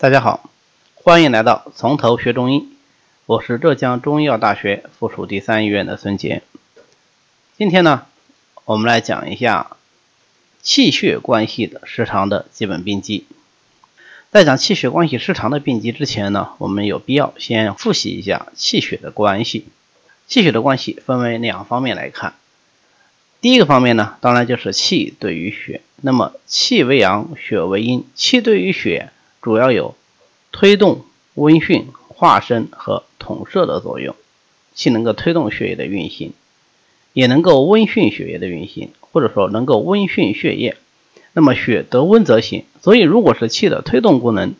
大家好，欢迎来到从头学中医。我是浙江中医药大学附属第三医院的孙杰。今天呢，我们来讲一下气血关系的失常的基本病机。在讲气血关系失常的病机之前呢，我们有必要先复习一下气血的关系。气血的关系分为两方面来看。第一个方面呢，当然就是气对于血。那么气为阳，血为阴，气对于血。主要有推动、温煦、化生和统摄的作用。气能够推动血液的运行，也能够温煦血液的运行，或者说能够温煦血液。那么血得温则行，所以如果是气的推动功能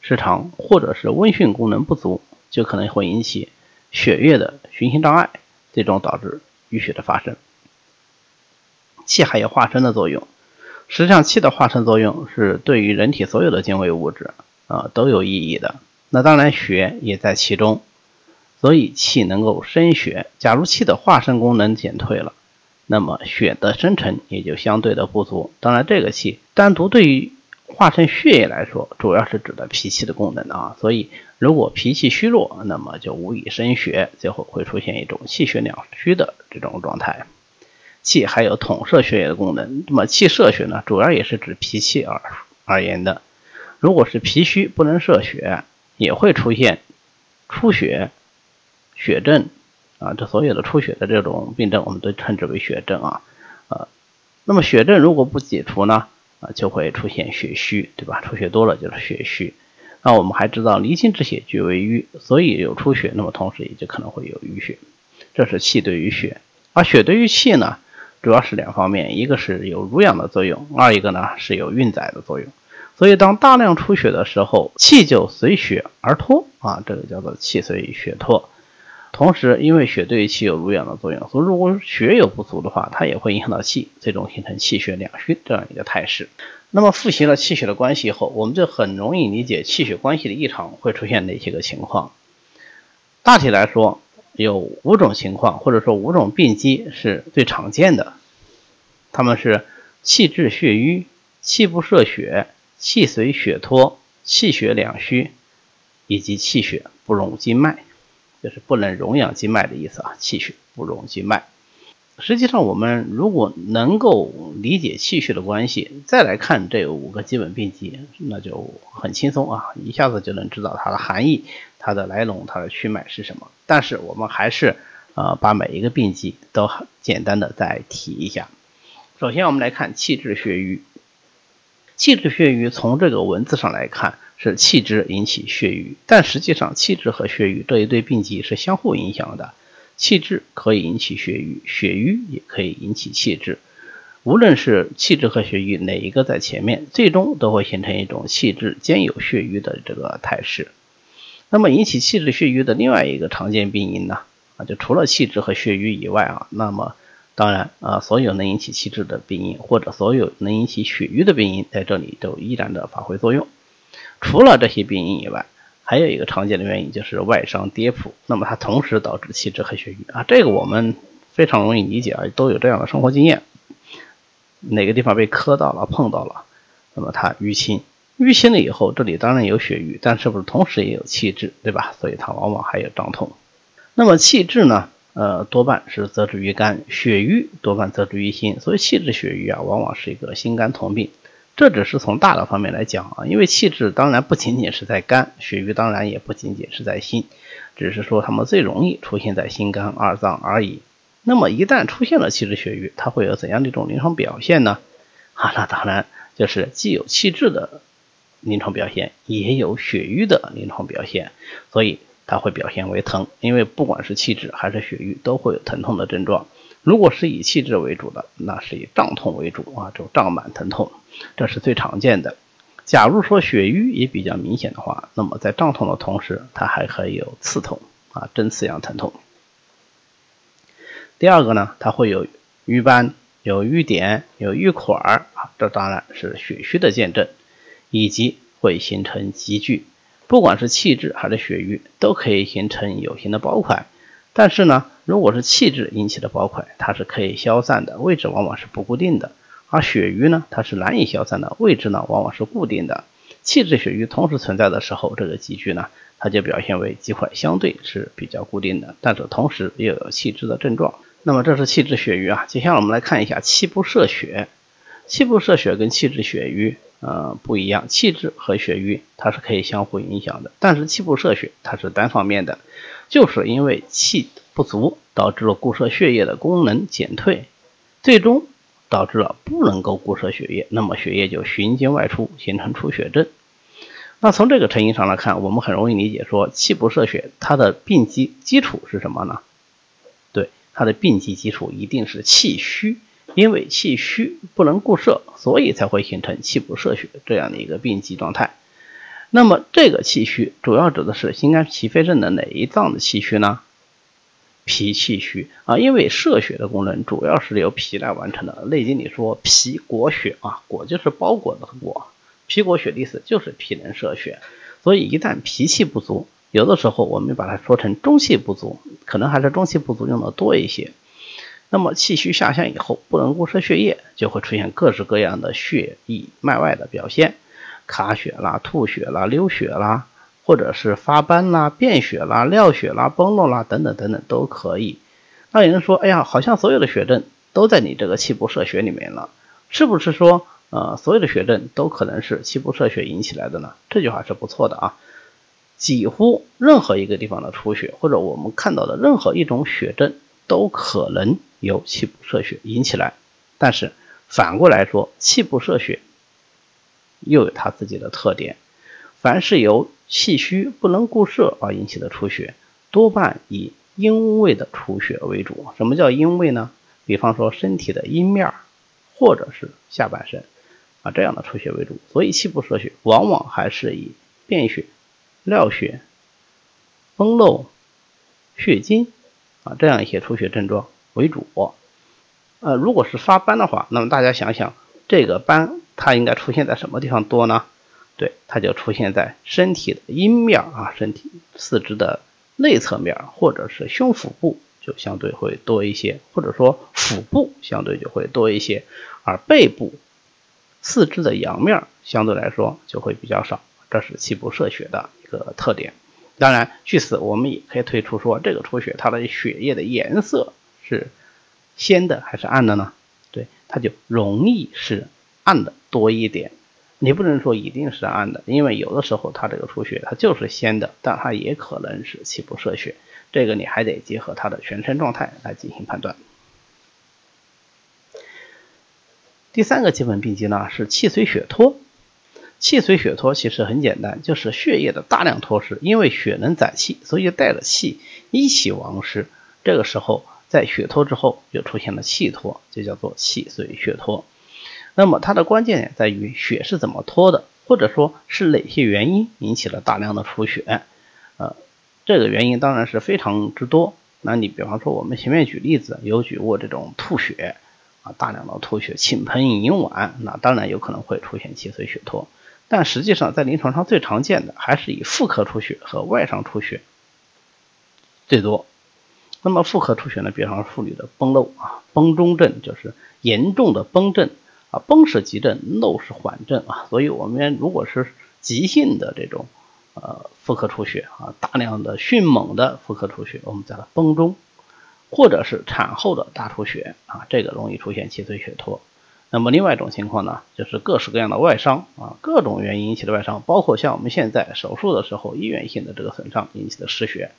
失常，或者是温煦功能不足，就可能会引起血液的循行障碍，最终导致淤血的发生。气还有化生的作用。实际上，气的化生作用是对于人体所有的精微物质啊都有意义的。那当然，血也在其中，所以气能够生血。假如气的化生功能减退了，那么血的生成也就相对的不足。当然，这个气单独对于化生血液来说，主要是指的脾气的功能啊。所以，如果脾气虚弱，那么就无以生血，最后会出现一种气血两虚的这种状态。气还有统摄血液的功能，那么气摄血呢，主要也是指脾气而而言的。如果是脾虚不能摄血，也会出现出血、血症啊，这所有的出血的这种病症，我们都称之为血症啊。呃，那么血症如果不解除呢，啊，就会出现血虚，对吧？出血多了就是血虚。那我们还知道离心之血聚为瘀，所以有出血，那么同时也就可能会有淤血。这是气对于血，而血对于气呢？主要是两方面，一个是有濡养的作用，二一个呢是有运载的作用。所以当大量出血的时候，气就随血而脱啊，这个叫做气随血脱。同时，因为血对于气有濡养的作用，所以如果血有不足的话，它也会影响到气，最终形成气血两虚这样一个态势。那么复习了气血的关系后，我们就很容易理解气血关系的异常会出现哪些个情况。大体来说。有五种情况，或者说五种病机是最常见的，他们是气滞血瘀、气不摄血、气随血脱、气血两虚，以及气血不容经脉，就是不能容养经脉的意思啊。气血不容经脉。实际上，我们如果能够理解气血的关系，再来看这五个基本病机，那就很轻松啊，一下子就能知道它的含义、它的来龙、它的去脉是什么。但是我们还是呃把每一个病机都简单的再提一下。首先，我们来看气滞血瘀。气滞血瘀从这个文字上来看是气滞引起血瘀，但实际上气滞和血瘀这一对病机是相互影响的。气滞可以引起血瘀，血瘀也可以引起气滞。无论是气滞和血瘀哪一个在前面，最终都会形成一种气滞兼有血瘀的这个态势。那么引起气滞血瘀的另外一个常见病因呢？啊，就除了气滞和血瘀以外啊，那么当然啊，所有能引起气滞的病因或者所有能引起血瘀的病因在这里都依然的发挥作用。除了这些病因以外，还有一个常见的原因就是外伤跌扑，那么它同时导致气滞和血瘀啊，这个我们非常容易理解啊，都有这样的生活经验。哪个地方被磕到了、碰到了，那么它淤青，淤青了以后，这里当然有血瘀，但是不是同时也有气滞，对吧？所以它往往还有胀痛。那么气滞呢，呃，多半是则之于肝，血瘀多半则之于心，所以气滞血瘀啊，往往是一个心肝同病。这只是从大的方面来讲啊，因为气滞当然不仅仅是在肝，血瘀当然也不仅仅是在心，只是说它们最容易出现在心肝二脏而已。那么一旦出现了气滞血瘀，它会有怎样的一种临床表现呢？啊，那当然就是既有气滞的临床表现，也有血瘀的临床表现，所以它会表现为疼，因为不管是气滞还是血瘀，都会有疼痛的症状。如果是以气滞为主的，那是以胀痛为主啊，就胀满疼痛，这是最常见的。假如说血瘀也比较明显的话，那么在胀痛的同时，它还可以有刺痛啊，针刺样疼痛。第二个呢，它会有瘀斑、有瘀点、有瘀块儿啊，这当然是血虚的见证，以及会形成积聚。不管是气滞还是血瘀，都可以形成有形的包块。但是呢，如果是气滞引起的包块，它是可以消散的，位置往往是不固定的；而血瘀呢，它是难以消散的，位置呢往往是固定的。气滞血瘀同时存在的时候，这个积聚呢，它就表现为积块相对是比较固定的，但是同时又有气滞的症状。那么这是气滞血瘀啊。接下来我们来看一下气不摄血。气不摄血跟气滞血瘀呃不一样，气滞和血瘀它是可以相互影响的，但是气不摄血它是单方面的，就是因为气不足导致了固摄血液的功能减退，最终导致了不能够固摄血液，那么血液就循经外出，形成出血症。那从这个成因上来看，我们很容易理解说气不摄血它的病机基础是什么呢？对，它的病机基础一定是气虚。因为气虚不能固摄，所以才会形成气不摄血这样的一个病机状态。那么这个气虚主要指的是心肝脾肺肾的哪一脏的气虚呢？脾气虚啊，因为摄血的功能主要是由脾来完成的。《内经》里说脾裹血啊，裹就是包裹的裹，脾裹血的意思就是脾能摄血。所以一旦脾气不足，有的时候我们把它说成中气不足，可能还是中气不足用的多一些。那么气虚下降以后，不能固摄血液，就会出现各式各样的血溢脉外的表现，卡血啦、吐血啦、流血啦，或者是发斑啦、便血啦、尿血啦、崩漏啦等等等等都可以。那有人说，哎呀，好像所有的血症都在你这个气不摄血里面了，是不是说，呃，所有的血症都可能是气不摄血引起来的呢？这句话是不错的啊，几乎任何一个地方的出血，或者我们看到的任何一种血症，都可能。由气不摄血引起来，但是反过来说，气不摄血又有它自己的特点。凡是由气虚不能固摄而引起的出血，多半以阴位的出血为主。什么叫阴位呢？比方说身体的阴面或者是下半身啊这样的出血为主。所以气不摄血往往还是以便血、尿血、崩漏、血精啊这样一些出血症状。为主，呃，如果是发斑的话，那么大家想想，这个斑它应该出现在什么地方多呢？对，它就出现在身体的阴面啊，身体四肢的内侧面，或者是胸腹部就相对会多一些，或者说腹部相对就会多一些，而背部四肢的阳面相对来说就会比较少，这是气不摄血的一个特点。当然，据此我们也可以推出说，这个出血它的血液的颜色。是鲜的还是暗的呢？对，它就容易是暗的多一点。你不能说一定是暗的，因为有的时候它这个出血它就是鲜的，但它也可能是气不摄血。这个你还得结合它的全身状态来进行判断。第三个基本病机呢是气随血脱。气随血脱其实很简单，就是血液的大量脱失，因为血能载气，所以带着气一起亡失。这个时候。在血脱之后，就出现了气脱，就叫做气随血脱。那么它的关键点在于血是怎么脱的，或者说是哪些原因引起了大量的出血？呃，这个原因当然是非常之多。那你比方说我们前面举例子，有举过这种吐血啊，大量的吐血，倾盆饮碗，那当然有可能会出现气随血脱。但实际上在临床上最常见的还是以妇科出血和外伤出血最多。那么妇科出血呢？比方说妇女的崩漏啊，崩中症就是严重的崩症啊，崩是急症，漏是缓症啊。所以我们如果是急性的这种呃妇科出血啊，大量的迅猛的妇科出血，我们叫它崩中，或者是产后的大出血啊，这个容易出现气随血脱。那么另外一种情况呢，就是各式各样的外伤啊，各种原因引起的外伤，包括像我们现在手术的时候医源性的这个损伤引起的失血。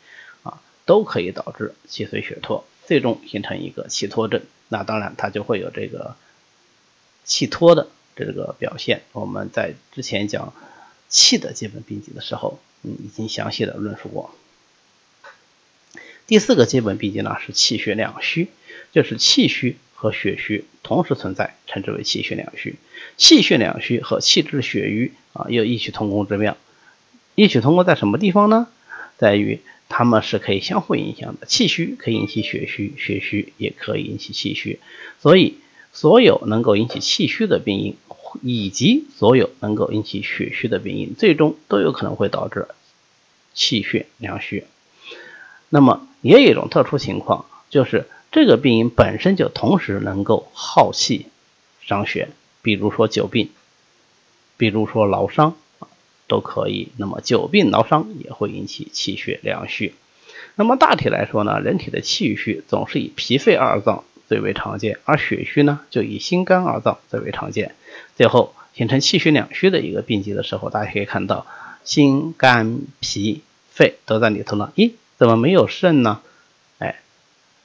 都可以导致气随血脱，最终形成一个气脱症。那当然，它就会有这个气脱的这个表现。我们在之前讲气的基本病机的时候，嗯，已经详细的论述过。第四个基本病机呢是气血两虚，就是气虚和血虚同时存在，称之为气血两虚。气血两虚和气滞血瘀啊有异曲同工之妙。异曲同工在什么地方呢？在于。它们是可以相互影响的，气虚可以引起血虚，血虚也可以引起气虚，所以所有能够引起气虚的病因，以及所有能够引起血虚的病因，最终都有可能会导致气血两虚。那么也有一种特殊情况，就是这个病因本身就同时能够耗气伤血，比如说久病，比如说劳伤，都可以。那么久病劳伤也会引起气血两虚。那么大体来说呢，人体的气虚总是以脾肺二脏最为常见，而血虚呢就以心肝二脏最为常见。最后形成气血两虚的一个病机的时候，大家可以看到心肝脾肺都在里头呢。咦，怎么没有肾呢？哎，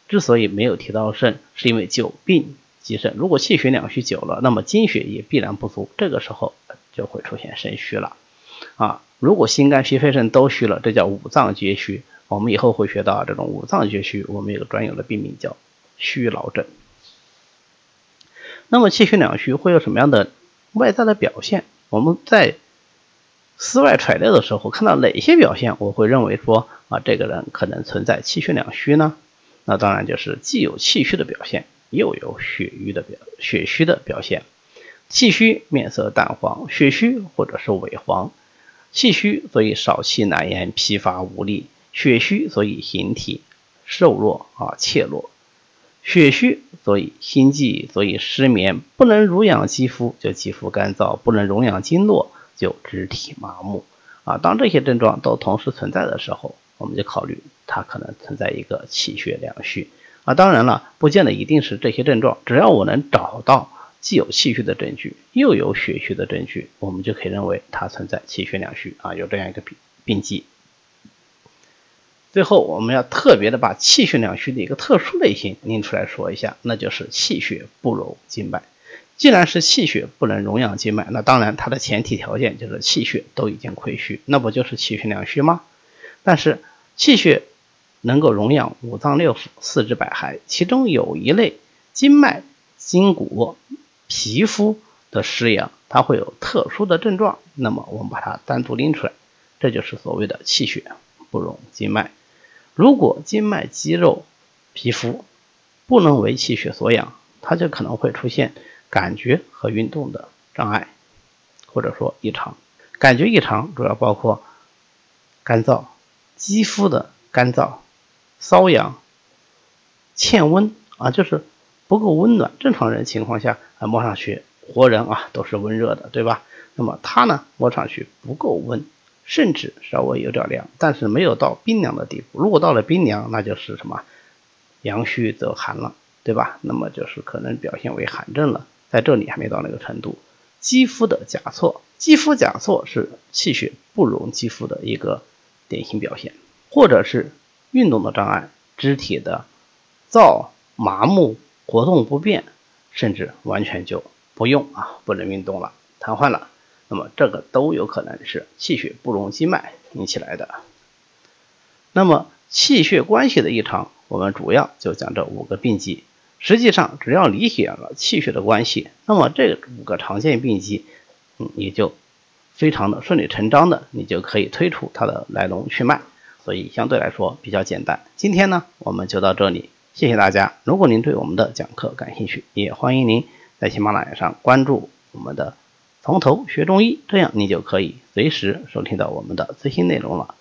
之所以没有提到肾，是因为久病积肾。如果气血两虚久了，那么精血也必然不足，这个时候就会出现肾虚了。啊，如果心肝脾肺肾都虚了，这叫五脏皆虚。我们以后会学到这种五脏皆虚，我们有个专有的病名叫虚劳症。那么气血两虚会有什么样的外在的表现？我们在思外揣料的时候，看到哪些表现，我会认为说啊，这个人可能存在气血两虚呢？那当然就是既有气虚的表现，又有血瘀的表血虚的表现。气虚面色淡黄，血虚或者是萎黄。气虚所以少气难言，疲乏无力。血虚所以形体瘦弱啊怯弱，血虚所以心悸，所以失眠，不能濡养肌肤就肌肤干燥，不能濡养经络就肢体麻木啊。当这些症状都同时存在的时候，我们就考虑它可能存在一个气血两虚啊。当然了，不见得一定是这些症状，只要我能找到既有气虚的证据，又有血虚的证据，我们就可以认为它存在气血两虚啊，有这样一个病病机。最后，我们要特别的把气血两虚的一个特殊类型拎出来说一下，那就是气血不容经脉。既然是气血不能容养经脉，那当然它的前提条件就是气血都已经亏虚，那不就是气血两虚吗？但是气血能够容养五脏六腑、四肢百骸，其中有一类经脉、筋骨、皮肤的失养，它会有特殊的症状。那么我们把它单独拎出来，这就是所谓的气血不容经脉。如果经脉、肌肉、皮肤不能为气血所养，它就可能会出现感觉和运动的障碍，或者说异常。感觉异常主要包括干燥、肌肤的干燥、瘙痒、欠温啊，就是不够温暖。正常人情况下啊，摸上去活人啊都是温热的，对吧？那么它呢，摸上去不够温。甚至稍微有点凉，但是没有到冰凉的地步。如果到了冰凉，那就是什么阳虚则寒了，对吧？那么就是可能表现为寒症了。在这里还没到那个程度。肌肤的甲错，肌肤甲错是气血不容肌肤的一个典型表现，或者是运动的障碍，肢体的燥麻木、活动不便，甚至完全就不用啊，不能运动了，瘫痪了。那么这个都有可能是气血不容经脉引起来的。那么气血关系的异常，我们主要就讲这五个病机。实际上，只要理解了气血的关系，那么这五个常见病机，嗯，你就非常的顺理成章的，你就可以推出它的来龙去脉。所以相对来说比较简单。今天呢，我们就到这里，谢谢大家。如果您对我们的讲课感兴趣，也欢迎您在喜马拉雅上关注我们的。从头学中医，这样你就可以随时收听到我们的最新内容了。